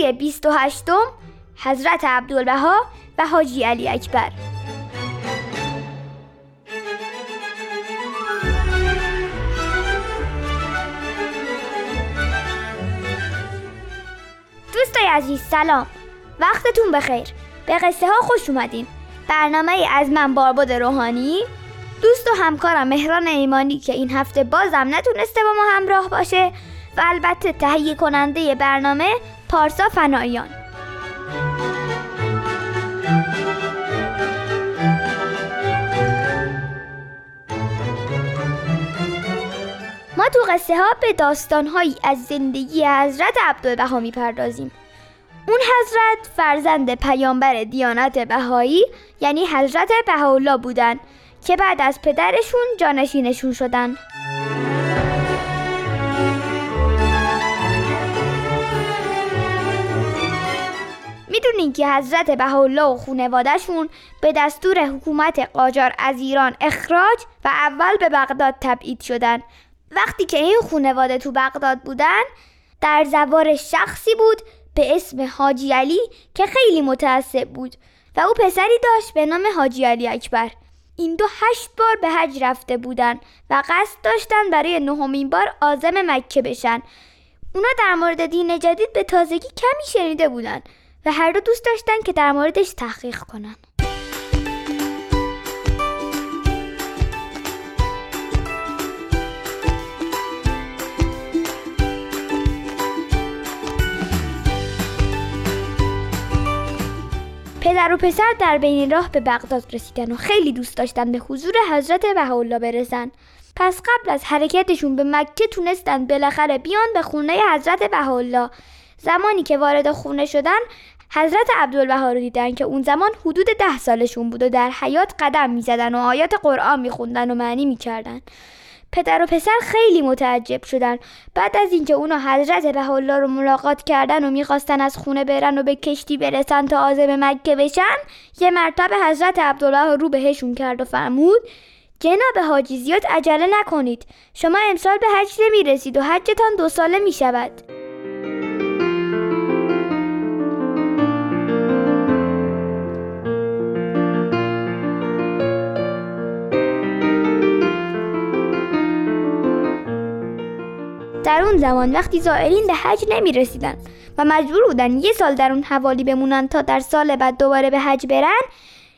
قصه 28 حضرت عبدالبها و حاجی علی اکبر. دوستای عزیز سلام. وقتتون بخیر. به قصه ها خوش اومدین. برنامه ای از من بارباد روحانی. دوست و همکارم مهران ایمانی که این هفته بازم نتونسته با ما همراه باشه و البته تهیه کننده برنامه پارسا فنایان. ما تو قصه ها به داستانهایی از زندگی حضرت عبدالبها می‌پردازیم. اون حضرت فرزند پیامبر دیانت بهایی یعنی حضرت بهاءالله بودن که بعد از پدرشون جانشینشون شدن. که حضرت بهاءالله و خونوادهشون به دستور حکومت قاجار از ایران اخراج و اول به بغداد تبعید شدن. وقتی که این خونواده تو بغداد بودن در زوار شخصی بود به اسم حاجی علی که خیلی متعصب بود و او پسری داشت به نام حاجی علی اکبر. این دو هشت بار به حج رفته بودن و قصد داشتن برای نهمین بار آزم مکه بشن. اونا در مورد دین جدید به تازگی کمی شنیده بودن. و هر دو دوست داشتن که در موردش تحقیق کنن. پدر و پسر در بین راه به بغداد رسیدن و خیلی دوست داشتن به حضور حضرت بهاءالله برسن. پس قبل از حرکتشون به مکه تونستن بالاخره بیان به خونه حضرت بهاءالله. زمانی که وارد خونه شدن حضرت عبدالبها رو دیدن که اون زمان حدود ده سالشون بود و در حیات قدم می‌زدن و آیات قرآن میخوندن و معنی می‌کردن. پدر و پسر خیلی متعجب شدن. بعد از اینکه اونا حضرت بهاءالله رو ملاقات کردن و می‌خواستن از خونه برن و به کشتی برسن تا آزم مکه بشن یه مرتبه حضرت عبدالله رو بهشون کرد و فرمود جناب حاجی زیاد عجله نکنید. شما امسال به حج نمی‌رسید و حجتان دو ساله می‌شود. در اون زمان وقتی زائرین به حج نمی رسیدن و مجبور بودن یه سال در اون حوالی بمونن تا در سال بعد دوباره به حج برن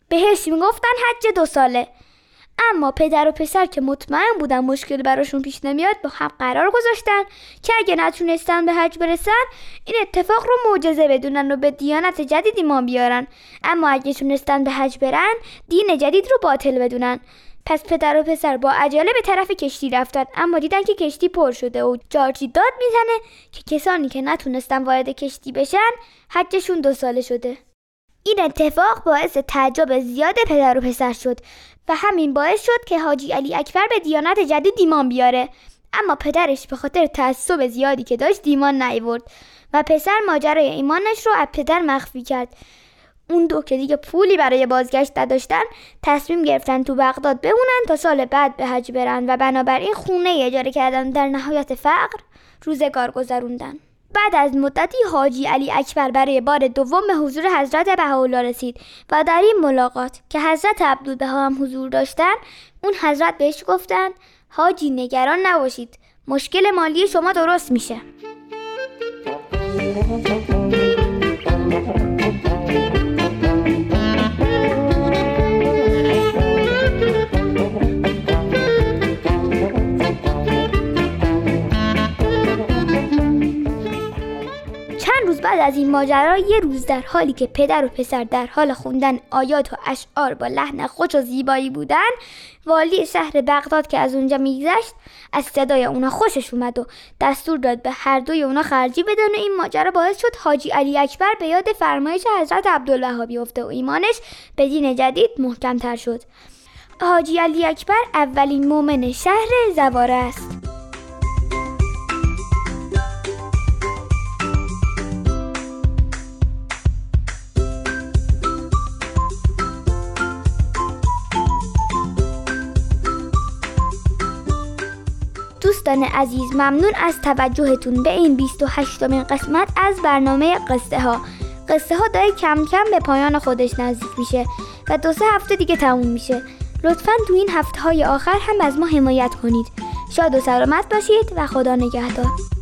بهش می‌گفتن حج دو ساله. اما پدر و پسر که مطمئن بودن مشکل براشون پیش نمیاد با هم قرار گذاشتن که اگه نتونستن به حج برسن این اتفاق رو معجزه بدونن و به دیانت جدید ایمان بیارن. اما اگه تونستن به حج برن دین جدید رو باطل بدونن. پس پدر و پسر با عجله به طرف کشتی رفتن اما دیدن که کشتی پر شده و جارچی داد می‌زنه که کسانی که نتونستن وارد کشتی بشن حجشون دو ساله شده. این اتفاق باعث تعجب زیاد پدر و پسر شد و همین باعث شد که حاجی علی اکبر به دیانت جدید ایمان بیاره. اما پدرش به خاطر تعصب زیادی که داشت ایمان نیورد و پسر ماجرای ایمانش رو از پدر مخفی کرد. اون دو که دیگه پولی برای بازگشت نداشتن تصمیم گرفتن تو بغداد بمونن تا سال بعد به حج برن و بنابراین خونه اجاره کردن. در نهایت فقر روزگار گذروندن. بعد از مدتی حاجی علی اکبر برای بار دوم به حضور حضرت بهاءالله رسید و در این ملاقات که حضرت عبدالبها هم حضور داشتن اون حضرت بهش گفتن حاجی نگران نباشید مشکل مالی شما درست میشه. بعد از این ماجرا یه روز در حالی که پدر و پسر در حال خوندن آیات و اشعار با لحن خوش و زیبایی بودن والی شهر بغداد که از اونجا میگذشت از صدای اونا خوشش اومد و دستور داد به هر دوی اونا خرجی بدن و این ماجرا باعث شد حاجی علی اکبر به یاد فرمایش حضرت عبدالوهاب بیفته و ایمانش به دین جدید محکمتر شد. حاجی علی اکبر اولین مؤمن شهر زواره است. دوستان عزیز ممنون از توجهتون به این 28 مین قسمت از برنامه قصه ها قصه ها داره کم کم به پایان خودش نزدیک میشه و دو سه هفته دیگه تموم میشه. لطفا تو این هفته های آخر هم از ما حمایت کنید. شاد و سلامت باشید و خدا نگهدار.